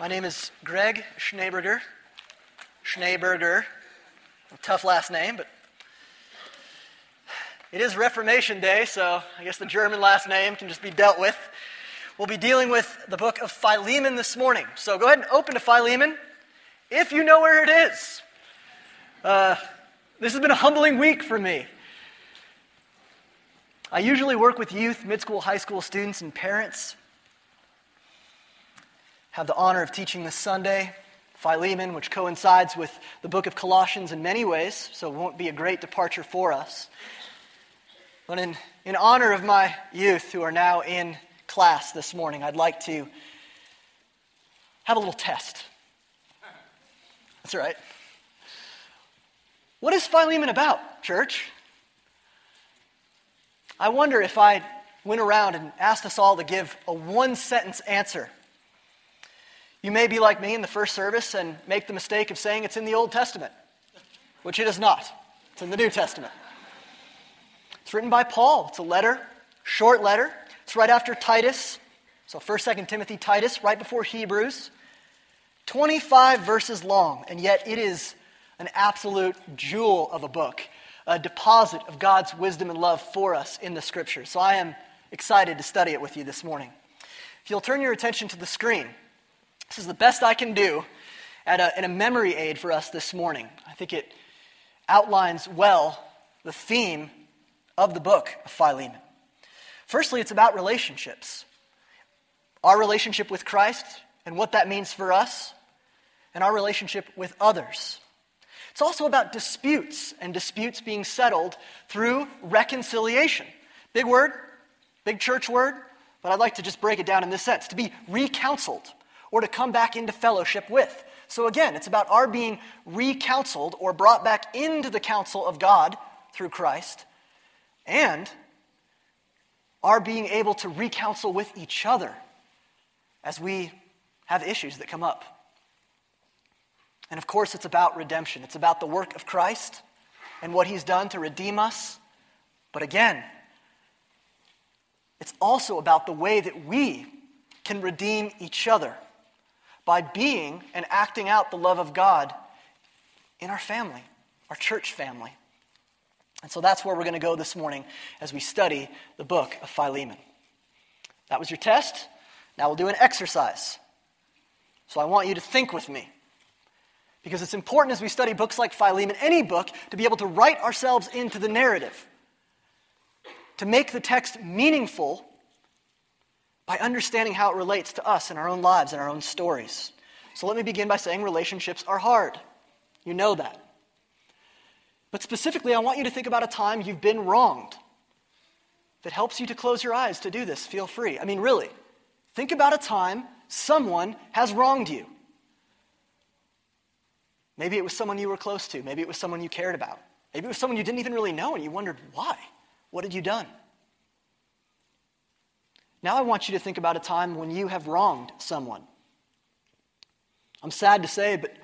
My name is Greg Schneeberger. Schneeberger. Tough last name, but it is Reformation Day, so I guess the German last name can just be dealt with. We'll be dealing with the book of Philemon this morning. So go ahead and open to Philemon if you know where it is. Uh, this has been a humbling week for me. I usually work with youth, mid school, high school students, and parents have the honor of teaching this Sunday, Philemon, which coincides with the book of Colossians in many ways, so it won't be a great departure for us. But in, in honor of my youth who are now in class this morning, I'd like to have a little test. That's right. What is Philemon about, church? I wonder if I went around and asked us all to give a one sentence answer you may be like me in the first service and make the mistake of saying it's in the Old Testament, which it is not. It's in the New Testament. It's written by Paul. It's a letter, short letter. It's right after Titus. So 1st, 2nd Timothy, Titus, right before Hebrews. 25 verses long, and yet it is an absolute jewel of a book, a deposit of God's wisdom and love for us in the scriptures. So I am excited to study it with you this morning. If you'll turn your attention to the screen, this is the best I can do at a, a memory aid for us this morning. I think it outlines well the theme of the book of Philemon. Firstly, it's about relationships our relationship with Christ and what that means for us, and our relationship with others. It's also about disputes and disputes being settled through reconciliation. Big word, big church word, but I'd like to just break it down in this sense to be recounseled or to come back into fellowship with. So again, it's about our being recounseled or brought back into the counsel of God through Christ, and our being able to recounsel with each other as we have issues that come up. And of course, it's about redemption. It's about the work of Christ and what he's done to redeem us. But again, it's also about the way that we can redeem each other by being and acting out the love of God in our family, our church family. And so that's where we're going to go this morning as we study the book of Philemon. That was your test. Now we'll do an exercise. So I want you to think with me. Because it's important as we study books like Philemon, any book, to be able to write ourselves into the narrative, to make the text meaningful by understanding how it relates to us in our own lives and our own stories. So let me begin by saying relationships are hard. You know that. But specifically, I want you to think about a time you've been wronged. That helps you to close your eyes to do this, feel free. I mean, really, think about a time someone has wronged you. Maybe it was someone you were close to. Maybe it was someone you cared about. Maybe it was someone you didn't even really know and you wondered why. What had you done? Now I want you to think about a time when you have wronged someone. I'm sad to say, but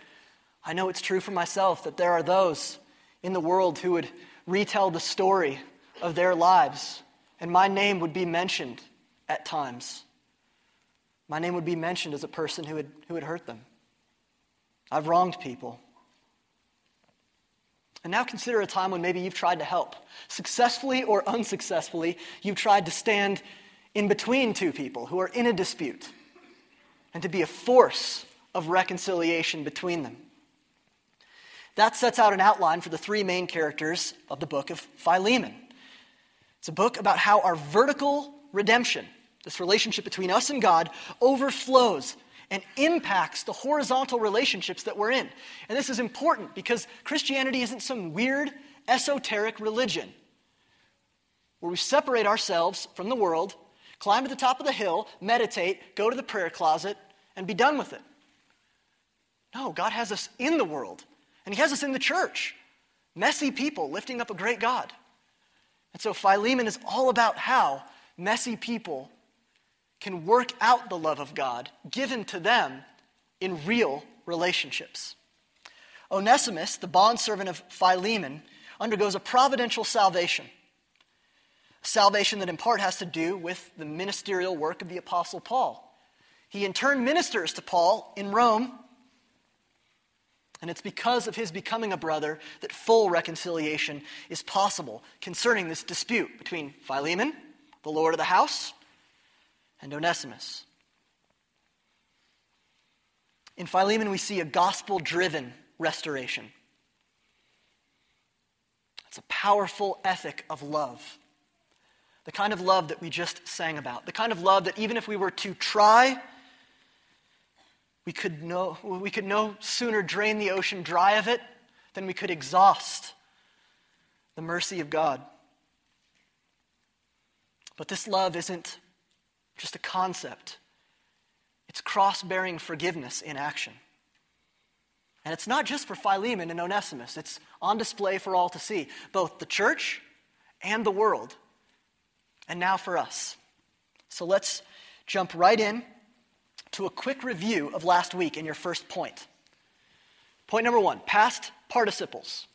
I know it's true for myself that there are those in the world who would retell the story of their lives, and my name would be mentioned at times. My name would be mentioned as a person who had, who had hurt them. I've wronged people. And now consider a time when maybe you've tried to help. Successfully or unsuccessfully, you've tried to stand in between two people who are in a dispute and to be a force of reconciliation between them. That sets out an outline for the three main characters of the book of Philemon. It's a book about how our vertical redemption, this relationship between us and God, overflows and impacts the horizontal relationships that we're in. And this is important because Christianity isn't some weird, esoteric religion where we separate ourselves from the world climb to the top of the hill, meditate, go to the prayer closet, and be done with it. No, God has us in the world, and He has us in the church. Messy people lifting up a great God. And so Philemon is all about how messy people can work out the love of God given to them in real relationships. Onesimus, the bondservant of Philemon, undergoes a providential salvation. Salvation that in part has to do with the ministerial work of the Apostle Paul. He in turn ministers to Paul in Rome. And it's because of his becoming a brother that full reconciliation is possible concerning this dispute between Philemon, the lord of the house, and Onesimus. In Philemon, we see a gospel driven restoration. It's a powerful ethic of love. The kind of love that we just sang about. The kind of love that even if we were to try, we could no, we could no sooner drain the ocean dry of it than we could exhaust the mercy of God. But this love isn't just a concept, it's cross bearing forgiveness in action. And it's not just for Philemon and Onesimus, it's on display for all to see, both the church and the world. And now for us. So let's jump right in to a quick review of last week in your first point. Point number one past participles.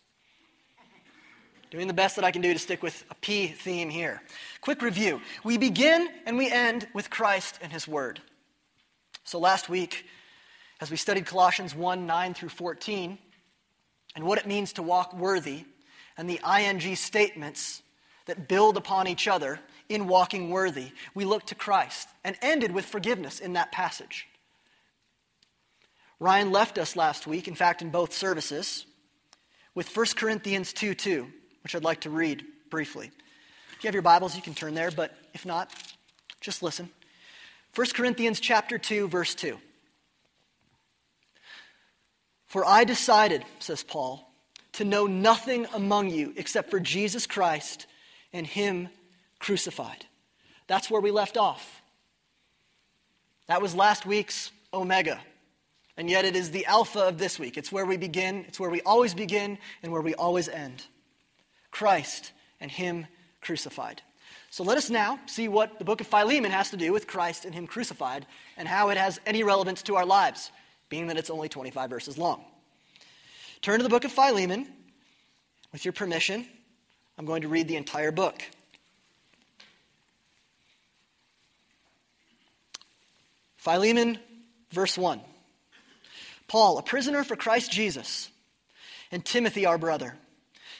Doing the best that I can do to stick with a P theme here. Quick review. We begin and we end with Christ and His Word. So last week, as we studied Colossians 1 9 through 14, and what it means to walk worthy, and the ing statements that build upon each other in walking worthy, we look to Christ and ended with forgiveness in that passage. Ryan left us last week, in fact, in both services, with 1 Corinthians 2 2, which I'd like to read briefly. If you have your Bibles, you can turn there, but if not, just listen. 1 Corinthians chapter 2, verse 2. For I decided, says Paul, to know nothing among you except for Jesus Christ and Him crucified. That's where we left off. That was last week's Omega. And yet it is the Alpha of this week. It's where we begin, it's where we always begin, and where we always end. Christ and Him crucified. So let us now see what the book of Philemon has to do with Christ and Him crucified and how it has any relevance to our lives being that it's only 25 verses long. Turn to the book of Philemon. With your permission, I'm going to read the entire book. Philemon, verse 1. Paul, a prisoner for Christ Jesus, and Timothy, our brother.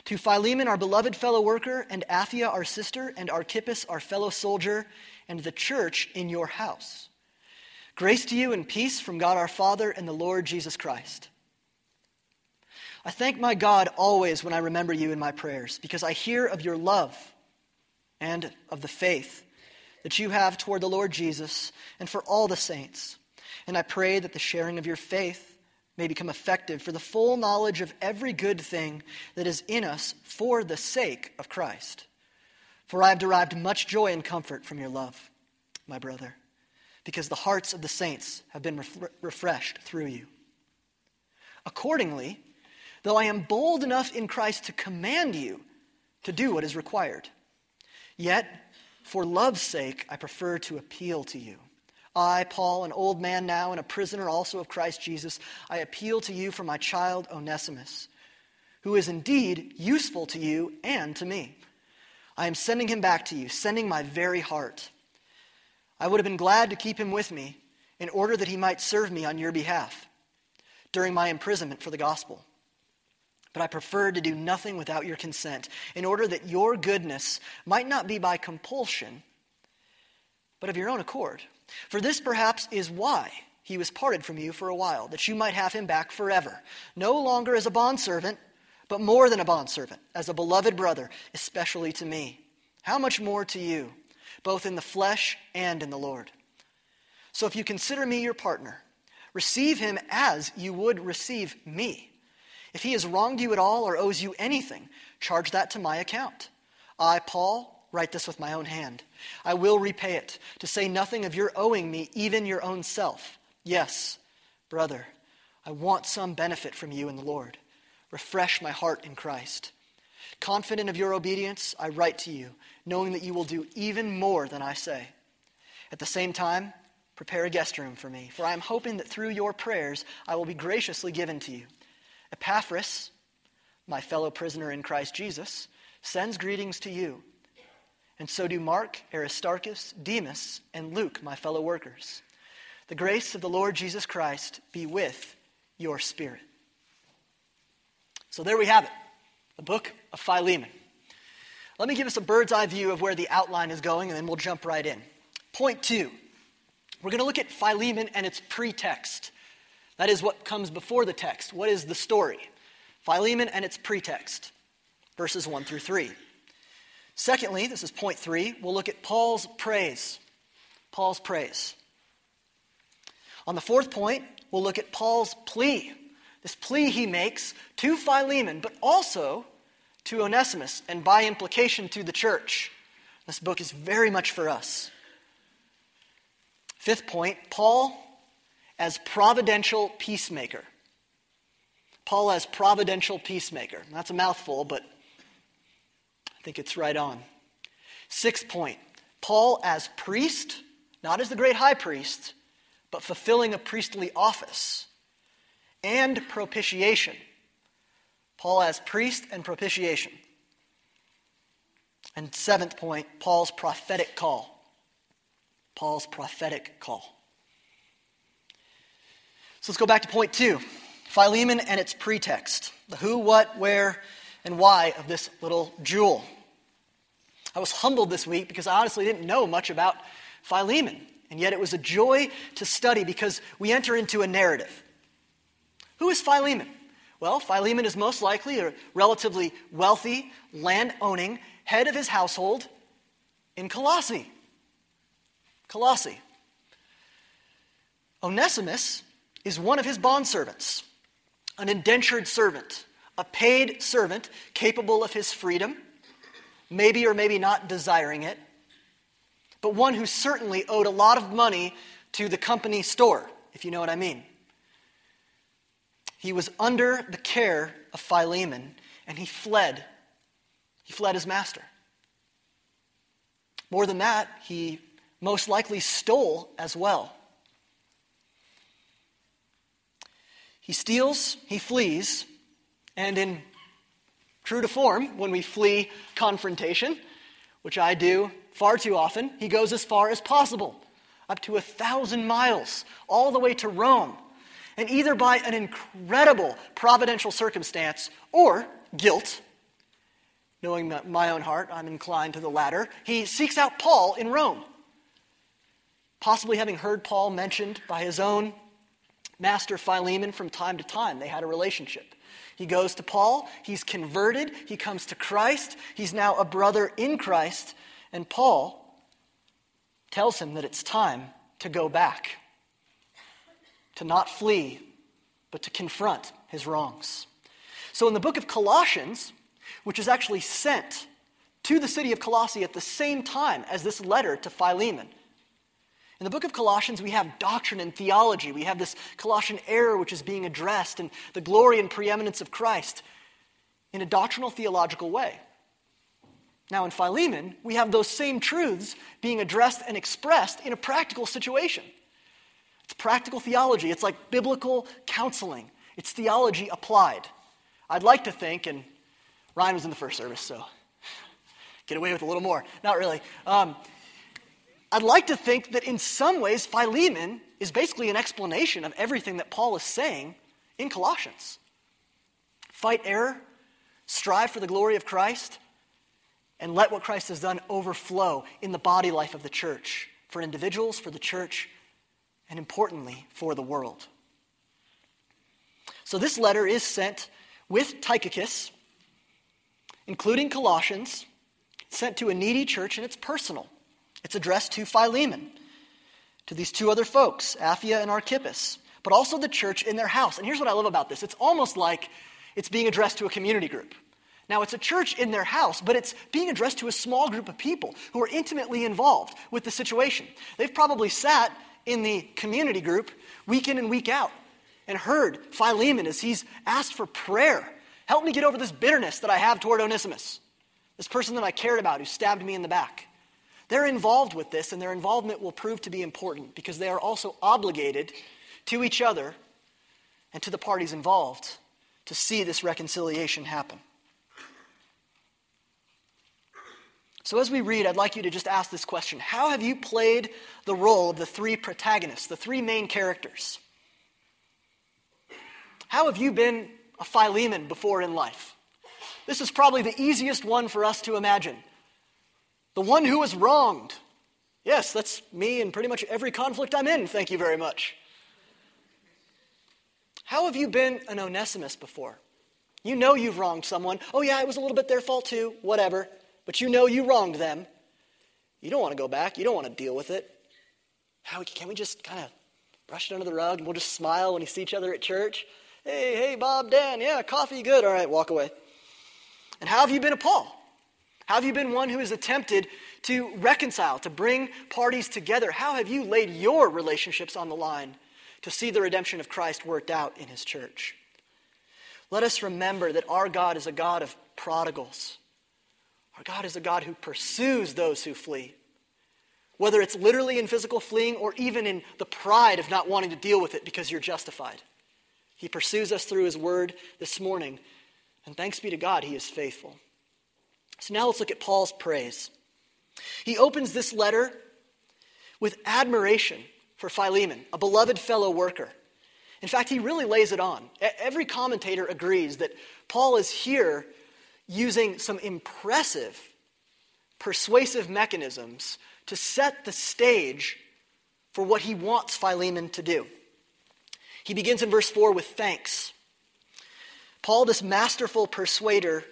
To Philemon, our beloved fellow worker, and Apphia, our sister, and Archippus, our fellow soldier, and the church in your house. Grace to you and peace from God our Father and the Lord Jesus Christ. I thank my God always when I remember you in my prayers, because I hear of your love and of the faith that you have toward the Lord Jesus and for all the saints. And I pray that the sharing of your faith may become effective for the full knowledge of every good thing that is in us for the sake of Christ. For I have derived much joy and comfort from your love, my brother because the hearts of the saints have been ref- refreshed through you. Accordingly, though I am bold enough in Christ to command you to do what is required, yet for love's sake I prefer to appeal to you. I, Paul, an old man now and a prisoner also of Christ Jesus, I appeal to you for my child Onesimus, who is indeed useful to you and to me. I am sending him back to you, sending my very heart. I would have been glad to keep him with me in order that he might serve me on your behalf during my imprisonment for the gospel. But I preferred to do nothing without your consent, in order that your goodness might not be by compulsion, but of your own accord. For this perhaps is why he was parted from you for a while, that you might have him back forever, no longer as a bondservant, but more than a bondservant, as a beloved brother, especially to me. How much more to you? both in the flesh and in the Lord. So if you consider me your partner, receive him as you would receive me. If he has wronged you at all or owes you anything, charge that to my account. I, Paul, write this with my own hand. I will repay it, to say nothing of your owing me even your own self. Yes, brother, I want some benefit from you in the Lord. Refresh my heart in Christ. Confident of your obedience, I write to you, knowing that you will do even more than I say. At the same time, prepare a guest room for me, for I am hoping that through your prayers I will be graciously given to you. Epaphras, my fellow prisoner in Christ Jesus, sends greetings to you. And so do Mark, Aristarchus, Demas, and Luke, my fellow workers. The grace of the Lord Jesus Christ be with your spirit. So there we have it, the book of Philemon. Let me give us a bird's eye view of where the outline is going, and then we'll jump right in. Point two we're going to look at Philemon and its pretext. That is what comes before the text. What is the story? Philemon and its pretext, verses 1 through 3. Secondly, this is point three, we'll look at Paul's praise. Paul's praise. On the fourth point, we'll look at Paul's plea. This plea he makes to Philemon, but also to Onesimus, and by implication to the church. This book is very much for us. Fifth point Paul as providential peacemaker. Paul as providential peacemaker. That's a mouthful, but I think it's right on. Sixth point Paul as priest, not as the great high priest, but fulfilling a priestly office. And propitiation. Paul as priest and propitiation. And seventh point Paul's prophetic call. Paul's prophetic call. So let's go back to point two Philemon and its pretext the who, what, where, and why of this little jewel. I was humbled this week because I honestly didn't know much about Philemon, and yet it was a joy to study because we enter into a narrative. Who is Philemon? Well, Philemon is most likely a relatively wealthy, land owning head of his household in Colossae. Colossae. Onesimus is one of his bondservants, an indentured servant, a paid servant capable of his freedom, maybe or maybe not desiring it, but one who certainly owed a lot of money to the company store, if you know what I mean. He was under the care of Philemon, and he fled. He fled his master. More than that, he most likely stole as well. He steals, he flees, and in true to form, when we flee confrontation, which I do far too often, he goes as far as possible, up to a thousand miles, all the way to Rome. And either by an incredible providential circumstance or guilt, knowing my own heart, I'm inclined to the latter, he seeks out Paul in Rome possibly having heard Paul mentioned by his own master Philemon from time to time. They had a relationship. He goes to Paul, he's converted, he comes to Christ, he's now a brother in Christ, and Paul tells him that it's time to go back, to not flee, but to confront his wrongs. So in the book of Colossians, which is actually sent to the city of Colossae at the same time as this letter to Philemon, in the book of Colossians, we have doctrine and theology. We have this Colossian error which is being addressed and the glory and preeminence of Christ in a doctrinal theological way. Now, in Philemon, we have those same truths being addressed and expressed in a practical situation. It's practical theology, it's like biblical counseling, it's theology applied. I'd like to think, and Ryan was in the first service, so get away with a little more. Not really. Um, I'd like to think that in some ways, Philemon is basically an explanation of everything that Paul is saying in Colossians. Fight error, strive for the glory of Christ, and let what Christ has done overflow in the body life of the church, for individuals, for the church, and importantly, for the world. So this letter is sent with Tychicus, including Colossians, sent to a needy church, and it's personal. It's addressed to Philemon, to these two other folks, Apphia and Archippus, but also the church in their house. And here's what I love about this it's almost like it's being addressed to a community group. Now, it's a church in their house, but it's being addressed to a small group of people who are intimately involved with the situation. They've probably sat in the community group week in and week out and heard Philemon as he's asked for prayer. Help me get over this bitterness that I have toward Onesimus, this person that I cared about who stabbed me in the back. They're involved with this, and their involvement will prove to be important because they are also obligated to each other and to the parties involved to see this reconciliation happen. So, as we read, I'd like you to just ask this question How have you played the role of the three protagonists, the three main characters? How have you been a Philemon before in life? This is probably the easiest one for us to imagine. The one who was wronged. Yes, that's me in pretty much every conflict I'm in, thank you very much. How have you been an Onesimus before? You know you've wronged someone. Oh, yeah, it was a little bit their fault too, whatever. But you know you wronged them. You don't want to go back. You don't want to deal with it. How can we just kind of brush it under the rug and we'll just smile when we see each other at church? Hey, hey, Bob, Dan, yeah, coffee, good. All right, walk away. And how have you been a Paul? Have you been one who has attempted to reconcile, to bring parties together? How have you laid your relationships on the line to see the redemption of Christ worked out in his church. Let us remember that our God is a God of prodigals. Our God is a God who pursues those who flee. Whether it's literally in physical fleeing or even in the pride of not wanting to deal with it because you're justified. He pursues us through His word this morning, and thanks be to God, He is faithful. So now let's look at Paul's praise. He opens this letter with admiration for Philemon, a beloved fellow worker. In fact, he really lays it on. Every commentator agrees that Paul is here using some impressive, persuasive mechanisms to set the stage for what he wants Philemon to do. He begins in verse 4 with thanks. Paul, this masterful persuader,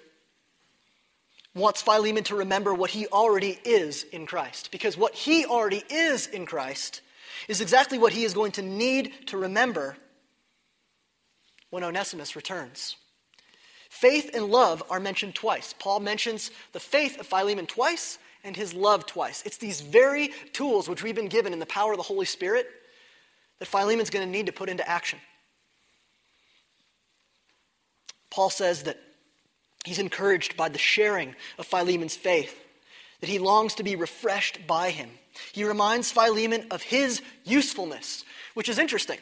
wants Philemon to remember what he already is in Christ. Because what he already is in Christ is exactly what he is going to need to remember when Onesimus returns. Faith and love are mentioned twice. Paul mentions the faith of Philemon twice and his love twice. It's these very tools which we've been given in the power of the Holy Spirit that Philemon's going to need to put into action. Paul says that he's encouraged by the sharing of Philemon's faith, that he longs to be refreshed by him. He reminds Philemon of his usefulness, which is interesting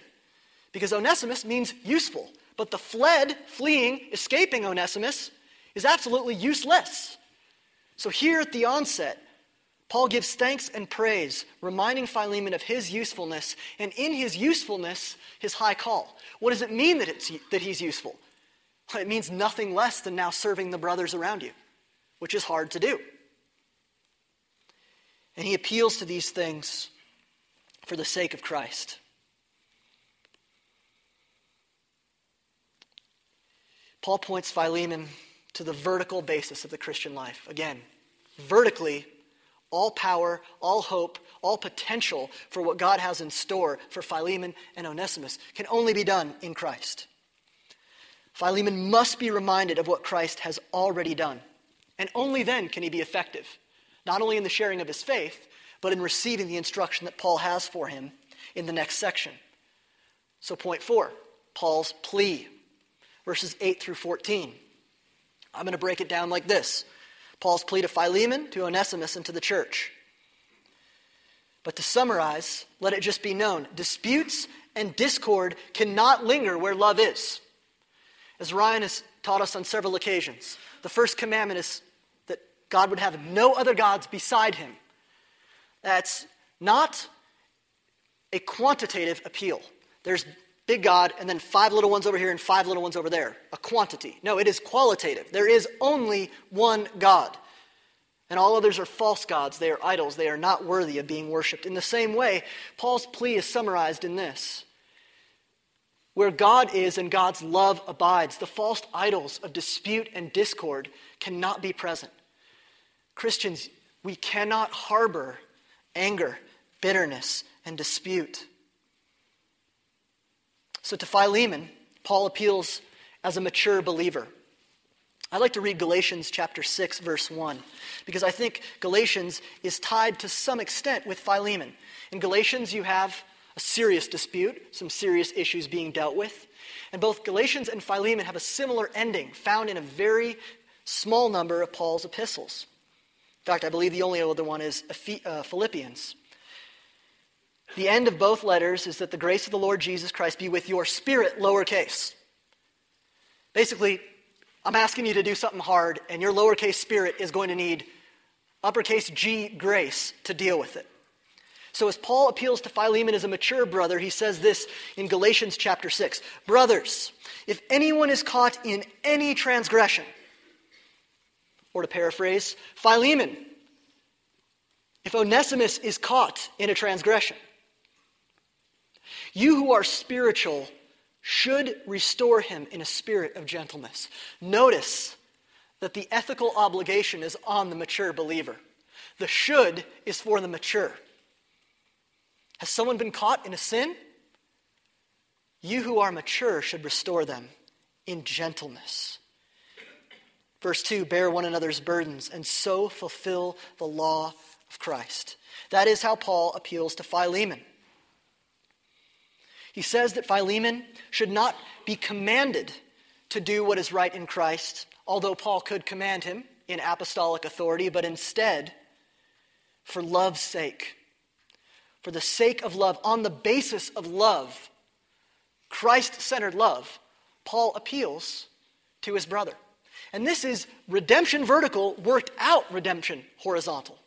because Onesimus means useful, but the fled, fleeing, escaping Onesimus is absolutely useless. So here at the onset, Paul gives thanks and praise, reminding Philemon of his usefulness, and in his usefulness, his high call. What does it mean that, it's, that he's useful? It means nothing less than now serving the brothers around you, which is hard to do. And he appeals to these things for the sake of Christ. Paul points Philemon to the vertical basis of the Christian life. Again, vertically, all power, all hope, all potential for what God has in store for Philemon and Onesimus can only be done in Christ. Philemon must be reminded of what Christ has already done, and only then can he be effective not only in the sharing of his faith, but in receiving the instruction that Paul has for him in the next section. So, point four Paul's plea, verses 8 through 14. I'm going to break it down like this Paul's plea to Philemon, to Onesimus, and to the church. But to summarize, let it just be known disputes and discord cannot linger where love is. As Ryan has taught us on several occasions, the first commandment is that God would have no other gods beside him. That's not a quantitative appeal. There's big God and then five little ones over here and five little ones over there. A quantity. No, it is qualitative. There is only one God. And all others are false gods. They are idols. They are not worthy of being worshiped. In the same way, Paul's plea is summarized in this where God is and God's love abides, the false idols of dispute and discord cannot be present. Christians, we cannot harbor anger, bitterness, and dispute. So to Philemon, Paul appeals as a mature believer. I'd like to read Galatians chapter 6 verse 1 because I think Galatians is tied to some extent with Philemon. In Galatians you have a serious dispute, some serious issues being dealt with, and both Galatians and Philemon have a similar ending found in a very small number of Paul's epistles. In fact, I believe the only other one is uh, Philippians. The end of both letters is that the grace of the Lord Jesus Christ be with your spirit, lowercase. Basically, I'm asking you to do something hard, and your lowercase spirit is going to need uppercase G, grace, to deal with it. So, as Paul appeals to Philemon as a mature brother, he says this in Galatians chapter 6 Brothers, if anyone is caught in any transgression, or to paraphrase, Philemon, if Onesimus is caught in a transgression, you who are spiritual should restore him in a spirit of gentleness. Notice that the ethical obligation is on the mature believer. The should is for the mature. Has someone been caught in a sin? You who are mature should restore them in gentleness. Verse 2 Bear one another's burdens and so fulfill the law of Christ. That is how Paul appeals to Philemon. He says that Philemon should not be commanded to do what is right in Christ, although Paul could command him in apostolic authority, but instead, for love's sake, for the sake of love, on the basis of love, Christ centered love, Paul appeals to his brother. And this is redemption vertical worked out redemption horizontal.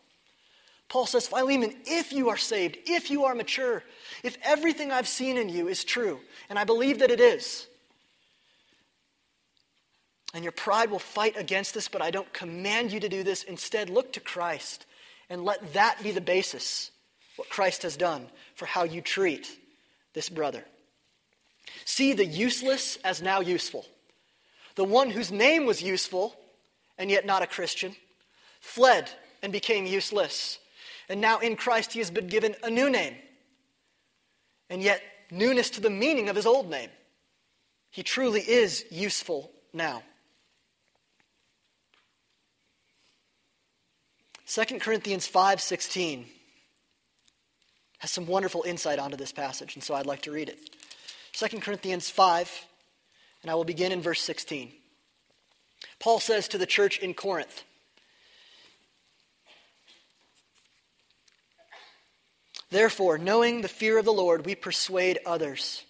Paul says, Philemon, if you are saved, if you are mature, if everything I've seen in you is true, and I believe that it is, and your pride will fight against this, but I don't command you to do this. Instead, look to Christ and let that be the basis what Christ has done for how you treat this brother. See the useless as now useful. The one whose name was useful and yet not a Christian fled and became useless. And now in Christ he has been given a new name and yet newness to the meaning of his old name. He truly is useful now. 2 Corinthians 5:16 has some wonderful insight onto this passage, and so I'd like to read it. 2 Corinthians 5, and I will begin in verse 16. Paul says to the church in Corinth, Therefore, knowing the fear of the Lord, we persuade others.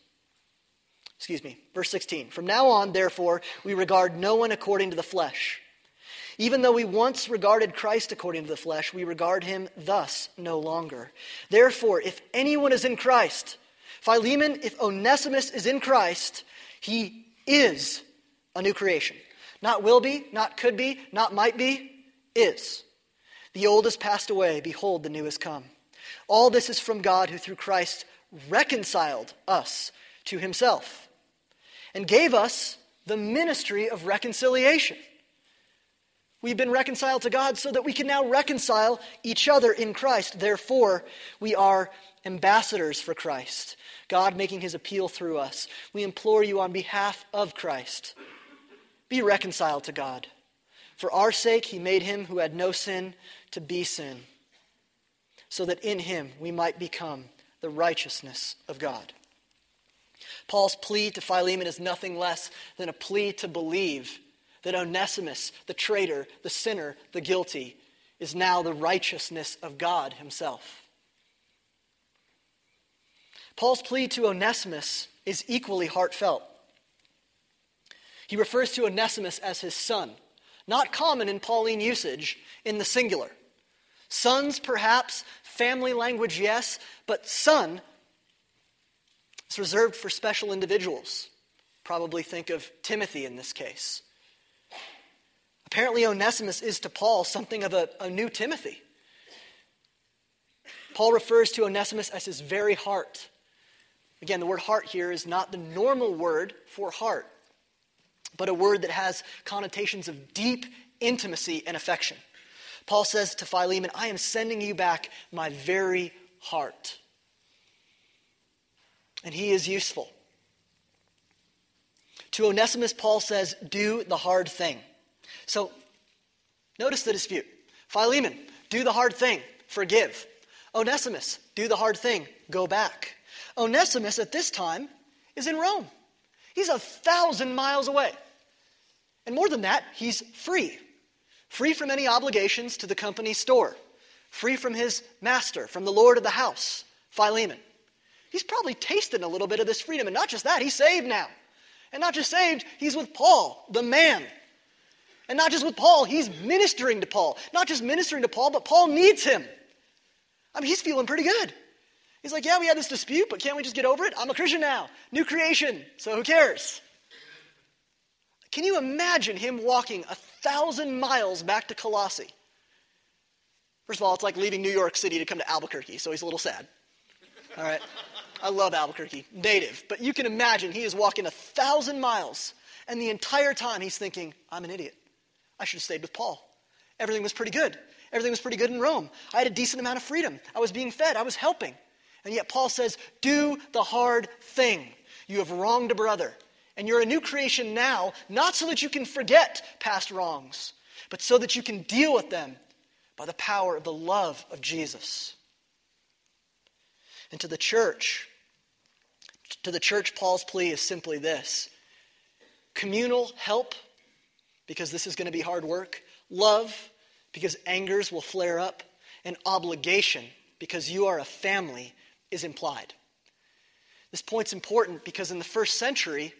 Excuse me, verse 16. From now on, therefore, we regard no one according to the flesh. Even though we once regarded Christ according to the flesh, we regard him thus no longer. Therefore, if anyone is in Christ, Philemon, if Onesimus is in Christ, he is a new creation. Not will be, not could be, not might be, is. The old has passed away. Behold, the new has come. All this is from God who through Christ reconciled us to himself and gave us the ministry of reconciliation. We've been reconciled to God so that we can now reconcile each other in Christ. Therefore, we are ambassadors for Christ, God making his appeal through us. We implore you on behalf of Christ be reconciled to God. For our sake, he made him who had no sin to be sin, so that in him we might become the righteousness of God. Paul's plea to Philemon is nothing less than a plea to believe that Onesimus, the traitor, the sinner, the guilty, is now the righteousness of God himself. Paul's plea to Onesimus is equally heartfelt. He refers to Onesimus as his son, not common in Pauline usage in the singular. Sons, perhaps, family language, yes, but son is reserved for special individuals. Probably think of Timothy in this case. Apparently, Onesimus is to Paul something of a, a new Timothy. Paul refers to Onesimus as his very heart. Again, the word heart here is not the normal word for heart, but a word that has connotations of deep intimacy and affection. Paul says to Philemon, I am sending you back my very heart. And he is useful. To Onesimus, Paul says, Do the hard thing. So notice the dispute. Philemon, do the hard thing, forgive. Onesimus, do the hard thing, go back. Onesimus at this time is in Rome. He's a thousand miles away. And more than that, he's free. Free from any obligations to the company store. Free from his master, from the lord of the house, Philemon. He's probably tasted a little bit of this freedom. And not just that, he's saved now. And not just saved, he's with Paul, the man And not just with Paul, he's ministering to Paul. Not just ministering to Paul, but Paul needs him. I mean, he's feeling pretty good. He's like, yeah, we had this dispute, but can't we just get over it? I'm a Christian now, new creation, so who cares? Can you imagine him walking a thousand miles back to Colossae? First of all, it's like leaving New York City to come to Albuquerque, so he's a little sad. All right. I love Albuquerque, native. But you can imagine he is walking a thousand miles, and the entire time he's thinking, I'm an idiot. I should have stayed with Paul. Everything was pretty good. Everything was pretty good in Rome. I had a decent amount of freedom. I was being fed. I was helping. And yet Paul says, Do the hard thing. You have wronged a brother. And you're a new creation now, not so that you can forget past wrongs, but so that you can deal with them by the power of the love of Jesus. And to the church, to the church, Paul's plea is simply this communal help, because this is going to be hard work, love, because angers will flare up, and obligation, because you are a family is implied. This point's important because in the first century,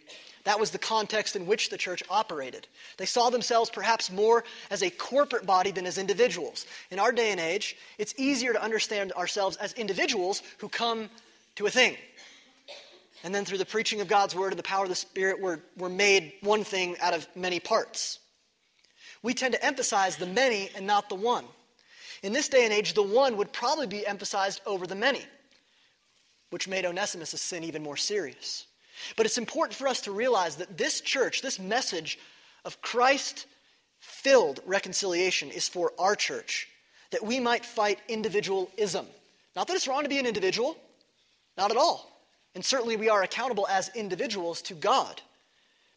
that was the context in which the church operated. They saw themselves perhaps more as a corporate body than as individuals. In our day and age, it's easier to understand ourselves as individuals who come to a thing. And then through the preaching of God's word and the power of the Spirit, we're, we're made one thing out of many parts. We tend to emphasize the many and not the one. In this day and age, the one would probably be emphasized over the many which made Onesimus' sin even more serious. But it's important for us to realize that this church, this message of Christ filled reconciliation, is for our church, that we might fight individualism. Not that it's wrong to be an individual, not at all. And certainly we are accountable as individuals to God.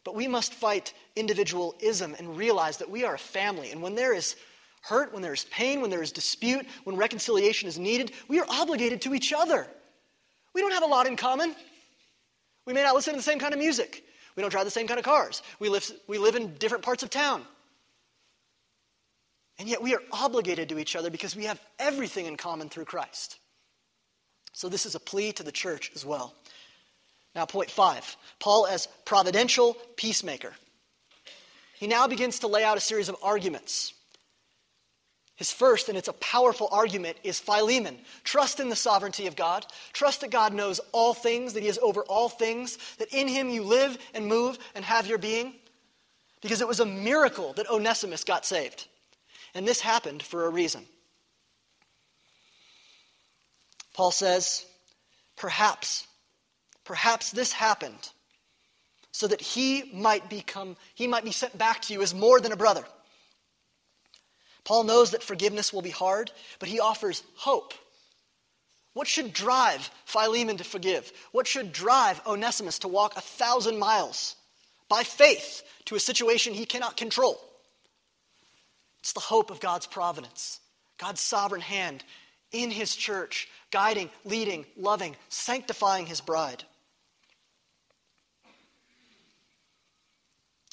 But we must fight individualism and realize that we are a family. And when there is hurt, when there is pain, when there is dispute, when reconciliation is needed, we are obligated to each other. We don't have a lot in common. We may not listen to the same kind of music. We don't drive the same kind of cars. We live, we live in different parts of town. And yet we are obligated to each other because we have everything in common through Christ. So this is a plea to the church as well. Now, point five Paul as providential peacemaker. He now begins to lay out a series of arguments his first, and it's a powerful argument, is Philemon. Trust in the sovereignty of God. Trust that God knows all things, that He is over all things, that in Him you live and move and have your being. Because it was a miracle that Onesimus got saved. And this happened for a reason. Paul says, perhaps, perhaps this happened so that he might become, he might be sent back to you as more than a brother Paul knows that forgiveness will be hard, but he offers hope. What should drive Philemon to forgive? What should drive Onesimus to walk a thousand miles by faith to a situation he cannot control? It's the hope of God's providence, God's sovereign hand in his church, guiding, leading, loving, sanctifying his bride.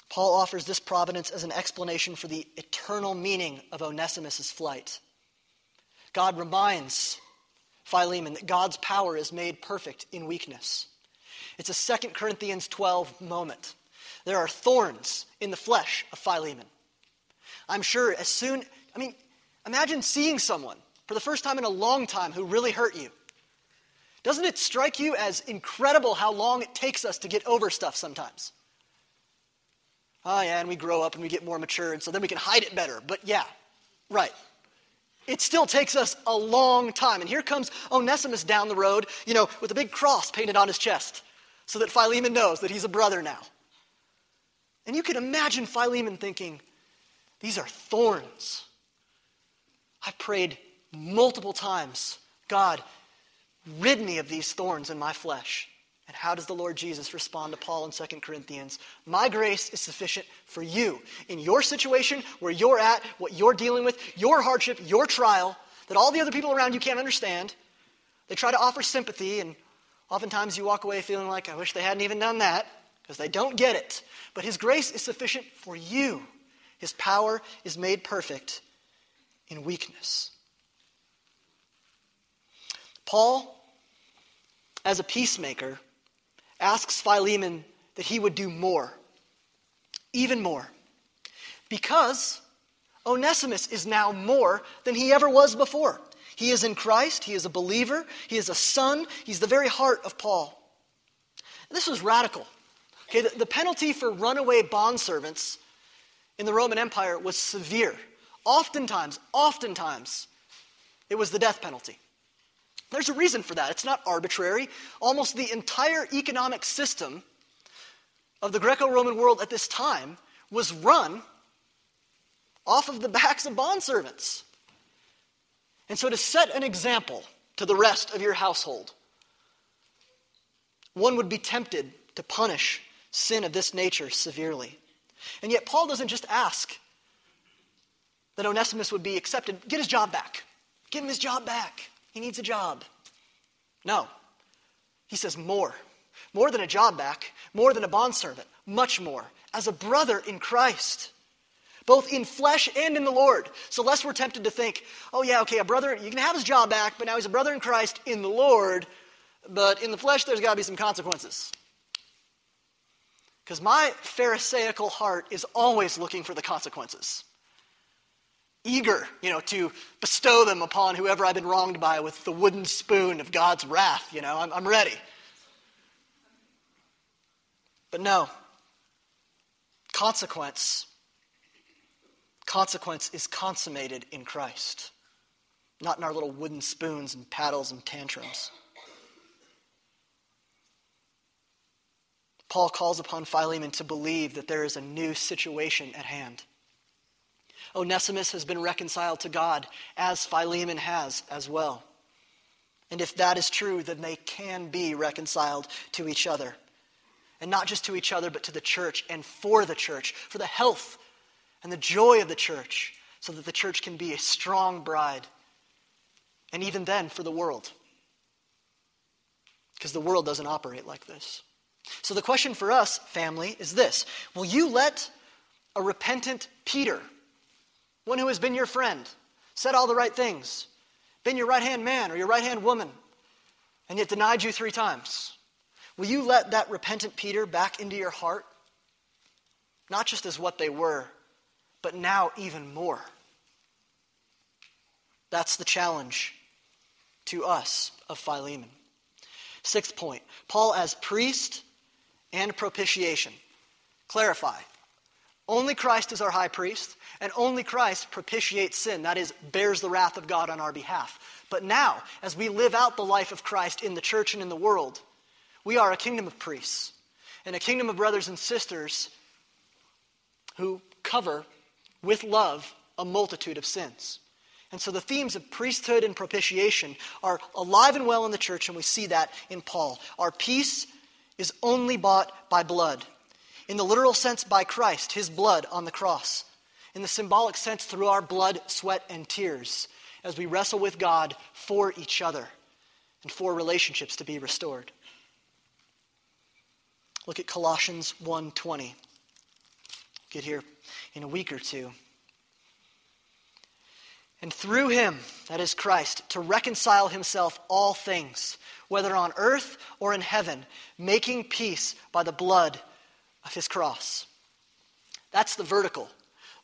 Paul offers this providence as an explanation for the eternal meaning of Onesimus' flight. God reminds Philemon that God's power is made perfect in weakness. It's a 2 Corinthians 12 moment. There are thorns in the flesh of Philemon. I'm sure as soon, I mean, imagine seeing someone for the first time in a long time who really hurt you. Doesn't it strike you as incredible how long it takes us to get over stuff sometimes? Oh, yeah, and we grow up and we get more mature, and so then we can hide it better. But yeah, right. It still takes us a long time. And here comes Onesimus down the road, you know, with a big cross painted on his chest, so that Philemon knows that he's a brother now. And you can imagine Philemon thinking, these are thorns. I've prayed multiple times, God, rid me of these thorns in my flesh. And how does the Lord Jesus respond to Paul in 2 Corinthians? My grace is sufficient for you in your situation, where you're at, what you're dealing with, your hardship, your trial, that all the other people around you can't understand. They try to offer sympathy, and oftentimes you walk away feeling like, I wish they hadn't even done that, because they don't get it. But His grace is sufficient for you. His power is made perfect in weakness. Paul, as a peacemaker, asks Philemon that he would do more, even more. Because Onesimus is now more than he ever was before. He is in Christ, he is a believer, he is a son, he's the very heart of Paul. This was radical. Okay, the, the penalty for runaway bondservants in the Roman Empire was severe. Oftentimes, oftentimes, it was the death penalty. There's a reason for that. It's not arbitrary. Almost the entire economic system of the Greco Roman world at this time was run off of the backs of bondservants. And so, to set an example to the rest of your household, one would be tempted to punish sin of this nature severely. And yet, Paul doesn't just ask that Onesimus would be accepted, get his job back. Give him his job back. He needs a job. No. He says more. More than a job back, more than a bondservant, much more. As a brother in Christ, both in flesh and in the Lord. So, lest we're tempted to think, oh, yeah, okay, a brother, you can have his job back, but now he's a brother in Christ in the Lord, but in the flesh, there's got to be some consequences. Because my Pharisaical heart is always looking for the consequences eager, you know, to bestow them upon whoever I've been wronged by with the wooden spoon of God's wrath, you know, I'm, I'm ready. But no, consequence, consequence is consummated in Christ, not in our little wooden spoons and paddles and tantrums. Paul calls upon Philemon to believe that there is a new situation at hand. Onesimus has been reconciled to God, as Philemon has as well. And if that is true, then they can be reconciled to each other. And not just to each other, but to the church and for the church, for the health and the joy of the church, so that the church can be a strong bride. And even then, for the world. Because the world doesn't operate like this. So the question for us, family, is this Will you let a repentant Peter one who has been your friend, said all the right things, been your right hand man or your right hand woman, and yet denied you three times. Will you let that repentant Peter back into your heart? Not just as what they were, but now even more. That's the challenge to us of Philemon. Sixth point Paul as priest and propitiation. Clarify. Only Christ is our high priest, and only Christ propitiates sin, that is, bears the wrath of God on our behalf. But now, as we live out the life of Christ in the church and in the world, we are a kingdom of priests and a kingdom of brothers and sisters who cover with love a multitude of sins. And so the themes of priesthood and propitiation are alive and well in the church, and we see that in Paul. Our peace is only bought by blood. In the literal sense, by Christ, his blood on the cross. In the symbolic sense, through our blood, sweat, and tears, as we wrestle with God for each other and for relationships to be restored. Look at Colossians 1:20. Get here in a week or two. And through him, that is Christ, to reconcile himself all things, whether on earth or in heaven, making peace by the blood of his cross. That's the vertical.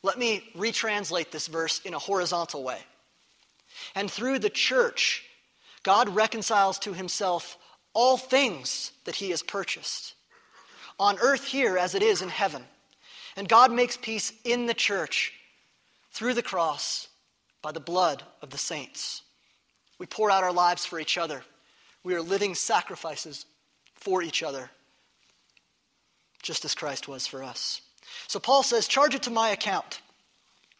Let me retranslate this verse in a horizontal way. And through the church, God reconciles to himself all things that he has purchased, on earth here as it is in heaven. And God makes peace in the church through the cross by the blood of the saints. We pour out our lives for each other. We are living sacrifices for each other just as Christ was for us. So Paul says, Charge it to my account.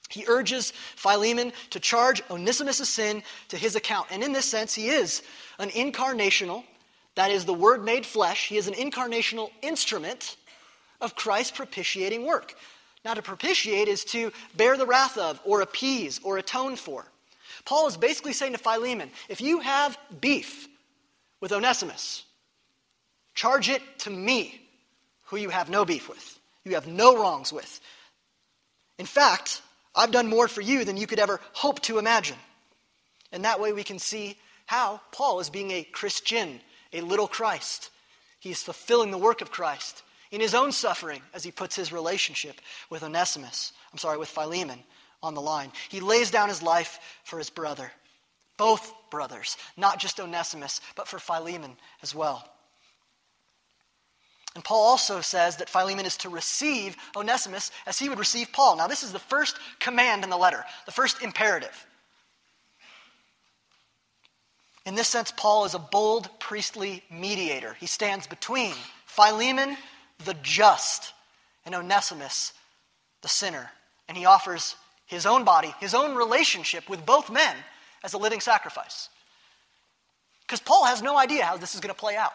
He urges Philemon to charge Onesimus' sin to his account. And in this sense, he is an incarnational, that is, the Word made flesh. He is an incarnational instrument of Christ's propitiating work. Now, to propitiate is to bear the wrath of, or appease, or atone for. Paul is basically saying to Philemon if you have beef with Onesimus, charge it to me who you have no beef with, you have no wrongs with. In fact, I've done more for you than you could ever hope to imagine. And that way we can see how Paul is being a Christian, a little Christ. He is fulfilling the work of Christ in his own suffering as he puts his relationship with Onesimus, I'm sorry, with Philemon on the line. He lays down his life for his brother, both brothers, not just Onesimus, but for Philemon as well. And Paul also says that Philemon is to receive Onesimus as he would receive Paul. Now, this is the first command in the letter, the first imperative. In this sense, Paul is a bold priestly mediator. He stands between Philemon, the just, and Onesimus, the sinner. And he offers his own body, his own relationship with both men as a living sacrifice. Because Paul has no idea how this is going to play out.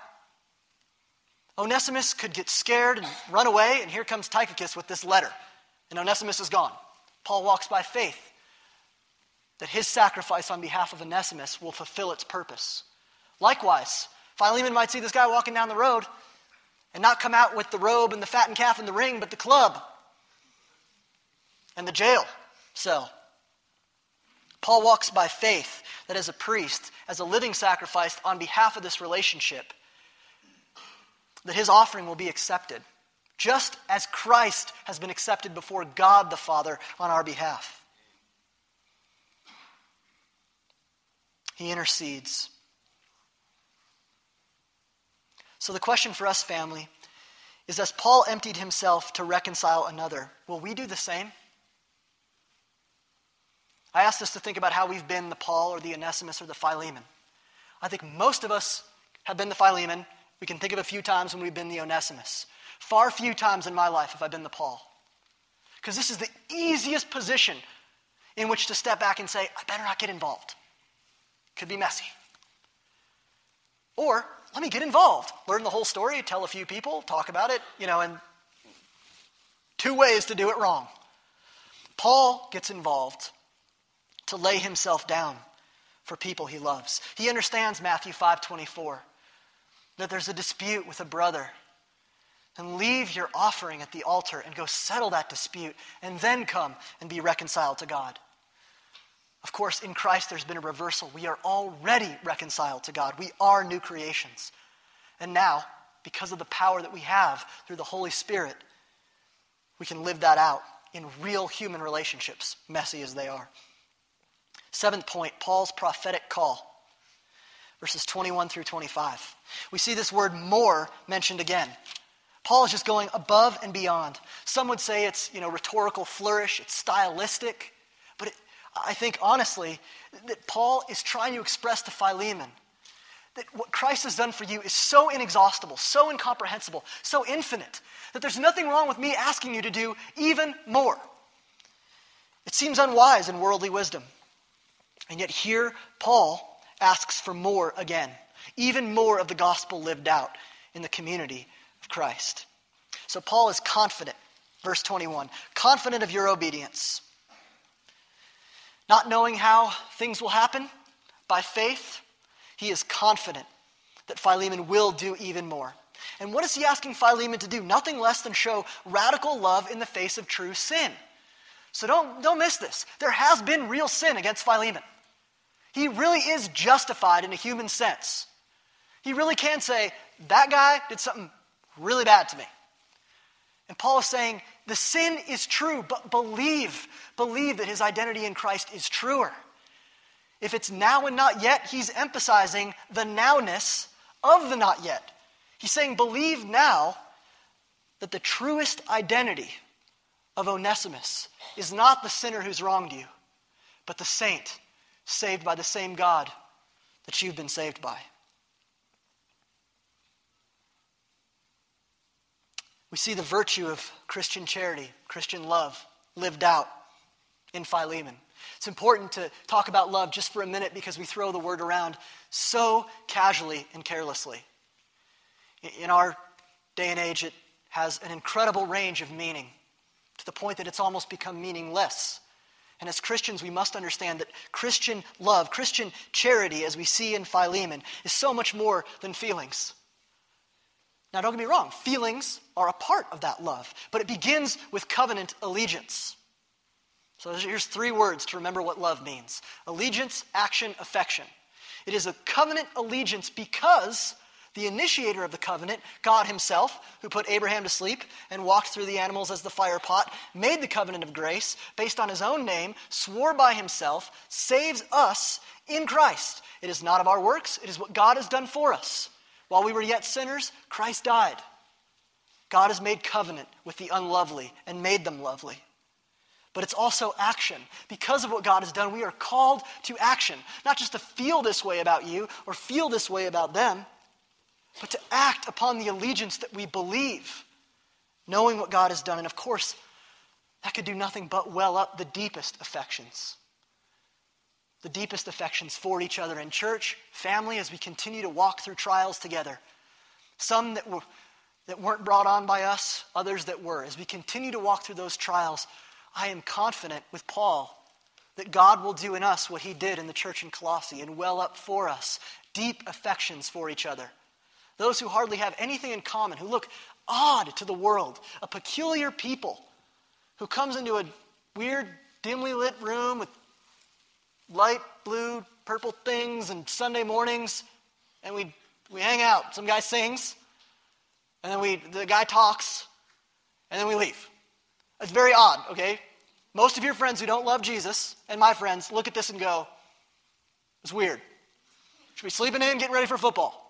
Onesimus could get scared and run away, and here comes Tychicus with this letter, and Onesimus is gone. Paul walks by faith that his sacrifice on behalf of Onesimus will fulfill its purpose. Likewise, Philemon might see this guy walking down the road and not come out with the robe and the fattened calf and the ring, but the club and the jail cell. Paul walks by faith that as a priest, as a living sacrifice on behalf of this relationship, that his offering will be accepted, just as Christ has been accepted before God the Father on our behalf. He intercedes. So, the question for us, family, is as Paul emptied himself to reconcile another, will we do the same? I asked us to think about how we've been the Paul or the Onesimus or the Philemon. I think most of us have been the Philemon we can think of a few times when we've been the Onesimus. Far few times in my life have I been the Paul. Because this is the easiest position in which to step back and say, I better not get involved. Could be messy. Or let me get involved. Learn the whole story, tell a few people, talk about it, you know, and two ways to do it wrong. Paul gets involved to lay himself down for people he loves. He understands Matthew 5:24 that there's a dispute with a brother, then leave your offering at the altar and go settle that dispute and then come and be reconciled to God. Of course, in Christ, there's been a reversal. We are already reconciled to God. We are new creations. And now, because of the power that we have through the Holy Spirit, we can live that out in real human relationships, messy as they are. Seventh point Paul's prophetic call verses 21 through 25. We see this word more mentioned again. Paul is just going above and beyond. Some would say it's, you know, rhetorical flourish, it's stylistic, but it, I think honestly that Paul is trying to express to Philemon that what Christ has done for you is so inexhaustible, so incomprehensible, so infinite that there's nothing wrong with me asking you to do even more. It seems unwise in worldly wisdom. And yet here Paul asks for more again, even more of the gospel lived out in the community of Christ. So Paul is confident, verse 21, confident of your obedience. Not knowing how things will happen, by faith, he is confident that Philemon will do even more. And what is he asking Philemon to do? Nothing less than show radical love in the face of true sin. So don't, don't miss this. There has been real sin against Philemon. He really is justified in a human sense. He really can say, that guy did something really bad to me. And Paul is saying, the sin is true, but believe, believe that his identity in Christ is truer. If it's now and not yet, he's emphasizing the nowness of the not yet. He's saying, believe now that the truest identity of Onesimus is not the sinner who's wronged you, but the saint saved by the same God that you've been saved by. We see the virtue of Christian charity, Christian love, lived out in Philemon. It's important to talk about love just for a minute because we throw the word around so casually and carelessly. In our day and age, it has an incredible range of meaning to the point that it's almost become meaningless. And as Christians, we must understand that Christian love, Christian charity, as we see in Philemon, is so much more than feelings. Now, don't get me wrong, feelings are a part of that love, but it begins with covenant allegiance. So here's three words to remember what love means allegiance, action, affection. It is a covenant allegiance because The initiator of the covenant, God Himself, who put Abraham to sleep and walked through the animals as the fire pot, made the covenant of grace based on His own name, swore by Himself, saves us in Christ. It is not of our works, it is what God has done for us. While we were yet sinners, Christ died. God has made covenant with the unlovely and made them lovely but it's also action. Because of what God has done, we are called to action. Not just to feel this way about you or feel this way about them, but to act upon the allegiance that we believe, knowing what God has done. And of course, that could do nothing but well up the deepest affections. The deepest affections for each other in church, family, as we continue to walk through trials together. Some that, were, that weren't brought on by us, others that were. As we continue to walk through those trials, I am confident with Paul that God will do in us what he did in the church in Colossae and well up for us deep affections for each other. Those who hardly have anything in common, who look odd to the world, a peculiar people who comes into a weird, dimly lit room with light blue, purple things and Sunday mornings, and we, we hang out. Some guy sings, and then we, the guy talks, and then we leave. It's very odd, okay? Most of your friends who don't love Jesus, and my friends, look at this and go, it's weird. Should we be sleeping in, getting ready for football.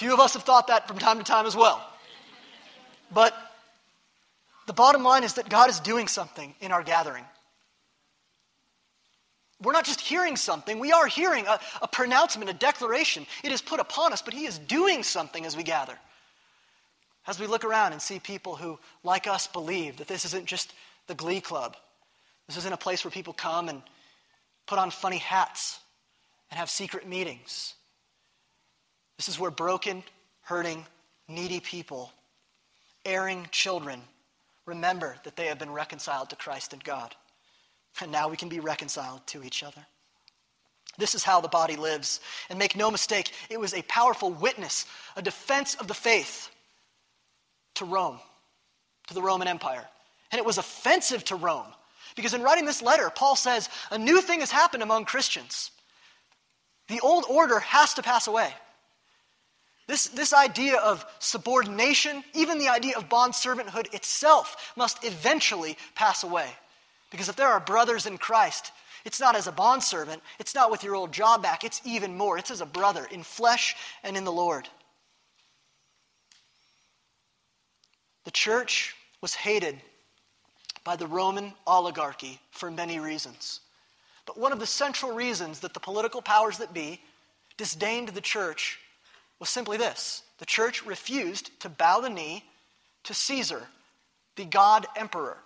Few of us have thought that from time to time as well. But the bottom line is that God is doing something in our gathering. We're not just hearing something, we are hearing a, a, pronouncement, a declaration. It is put upon us, but He is doing something as we gather. As we look around and see people who, like us, believe that this isn't just the glee club, this isn't a place where people come and put on funny hats and have secret meetings. This is where broken, hurting, needy people, erring children, remember that they have been reconciled to Christ and God. And now we can be reconciled to each other. This is how the body lives. And make no mistake, it was a powerful witness, a defense of the faith to Rome, to the Roman Empire. And it was offensive to Rome. Because in writing this letter, Paul says, a new thing has happened among Christians. The old order has to pass away. This, this idea of subordination, even the idea of bond servanthood itself, must eventually pass away. Because if there are brothers in Christ, it's not as a bondservant, it's not with your old job back, it's even more. It's as a brother in flesh and in the Lord. The church was hated by the Roman oligarchy for many reasons. But one of the central reasons that the political powers that be disdained the church was simply this the church refused to bow the knee to Caesar, the God emperor.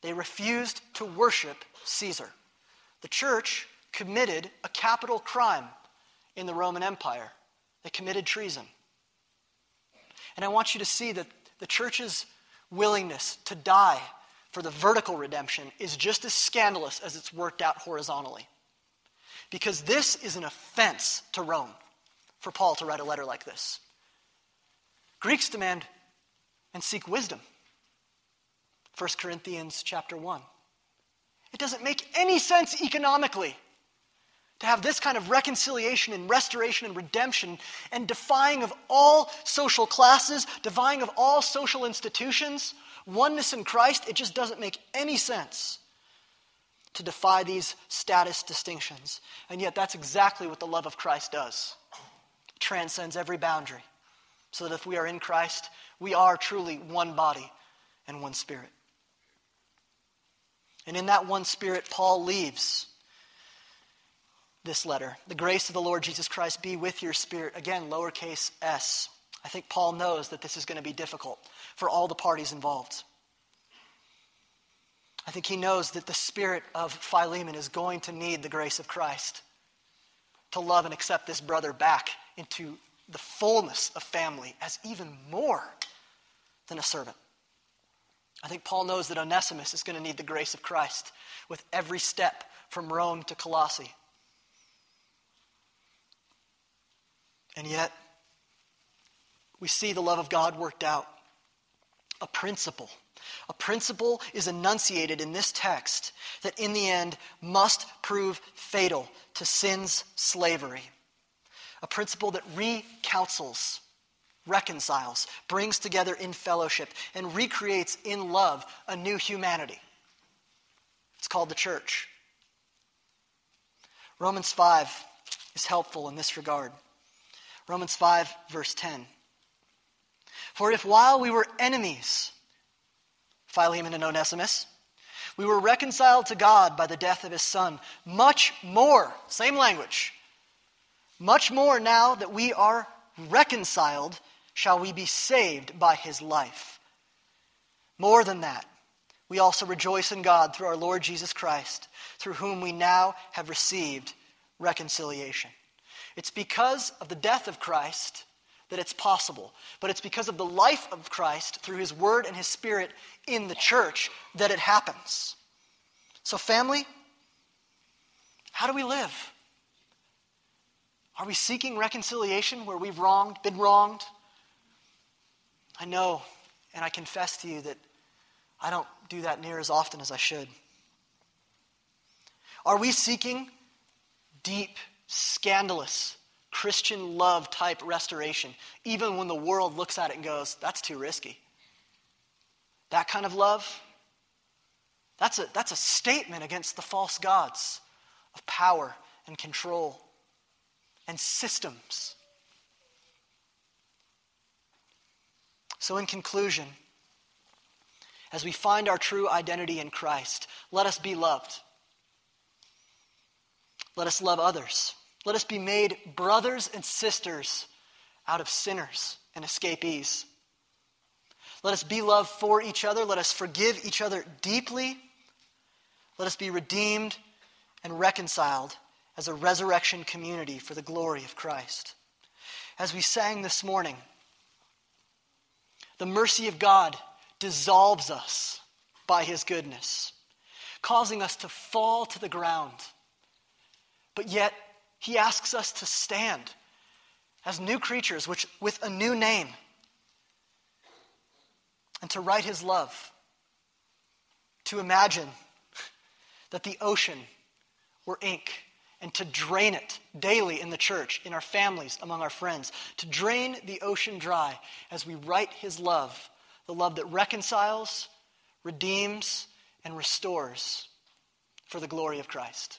They refused to worship Caesar. The church committed a capital crime in the Roman Empire. They committed treason. And I want you to see that the church's willingness to die for the vertical redemption is just as scandalous as it's worked out horizontally. Because this is an offense to Rome for Paul to write a letter like this. Greeks demand and seek wisdom. 1 Corinthians chapter 1. It doesn't make any sense economically to have this kind of reconciliation and restoration and redemption and defying of all social classes, defying of all social institutions, oneness in Christ, it just doesn't make any sense to defy these status distinctions. And yet, that's exactly what the love of Christ does transcends every boundary. So that if we are in Christ, we are truly one body and one spirit. And in that one spirit, Paul leaves this letter. The grace of the Lord Jesus Christ be with your spirit. Again, lowercase s. I think Paul knows that this is going to be difficult for all the parties involved. I think he knows that the spirit of Philemon is going to need the grace of Christ to love and accept this brother back into the fullness of family as even more than a servant. I think Paul knows that Onesimus is going to need the grace of Christ with every step from Rome to Colossae. And yet, we see the love of God worked out. A principle. A principle is enunciated in this text that in the end must prove fatal to sin's slavery. A principle that recounsels, reconciles, brings together in fellowship, and recreates in love a new humanity. It's called the church. Romans 5 is helpful in this regard. Romans 5, verse 10. For if while we were enemies, Philemon and Onesimus, we were reconciled to God by the death of his Son, much more, same language, much more now that we are reconciled, shall we be saved by his life. More than that, we also rejoice in God through our Lord Jesus Christ, through whom we now have received reconciliation. It's because of the death of Christ that it's possible, but it's because of the life of Christ through his word and his spirit in the church that it happens. So, family, how do we live? Are we seeking reconciliation where we've wronged, been wronged? I know, and I confess to you that I don't do that near as often as I should. Are we seeking deep, scandalous, Christian love type restoration, even when the world looks at it and goes, that's too risky. That kind of love, that's a, that's a statement against the false gods of power and control and systems. So, in conclusion, as we find our true identity in Christ, let us be loved. Let us love others. Let us be made brothers and sisters out of sinners and escapees. Let us be love for each other. Let us forgive each other deeply. Let us be redeemed and reconciled as a resurrection community for the glory of Christ. As we sang this morning, the mercy of God dissolves us by his goodness, causing us to fall to the ground. But yet, he asks us to stand as new creatures which, with a new name and to write his love, to imagine that the ocean were ink and to drain it daily in the church, in our families, among our friends, to drain the ocean dry as we write his love, the love that reconciles, redeems, and restores for the glory of Christ.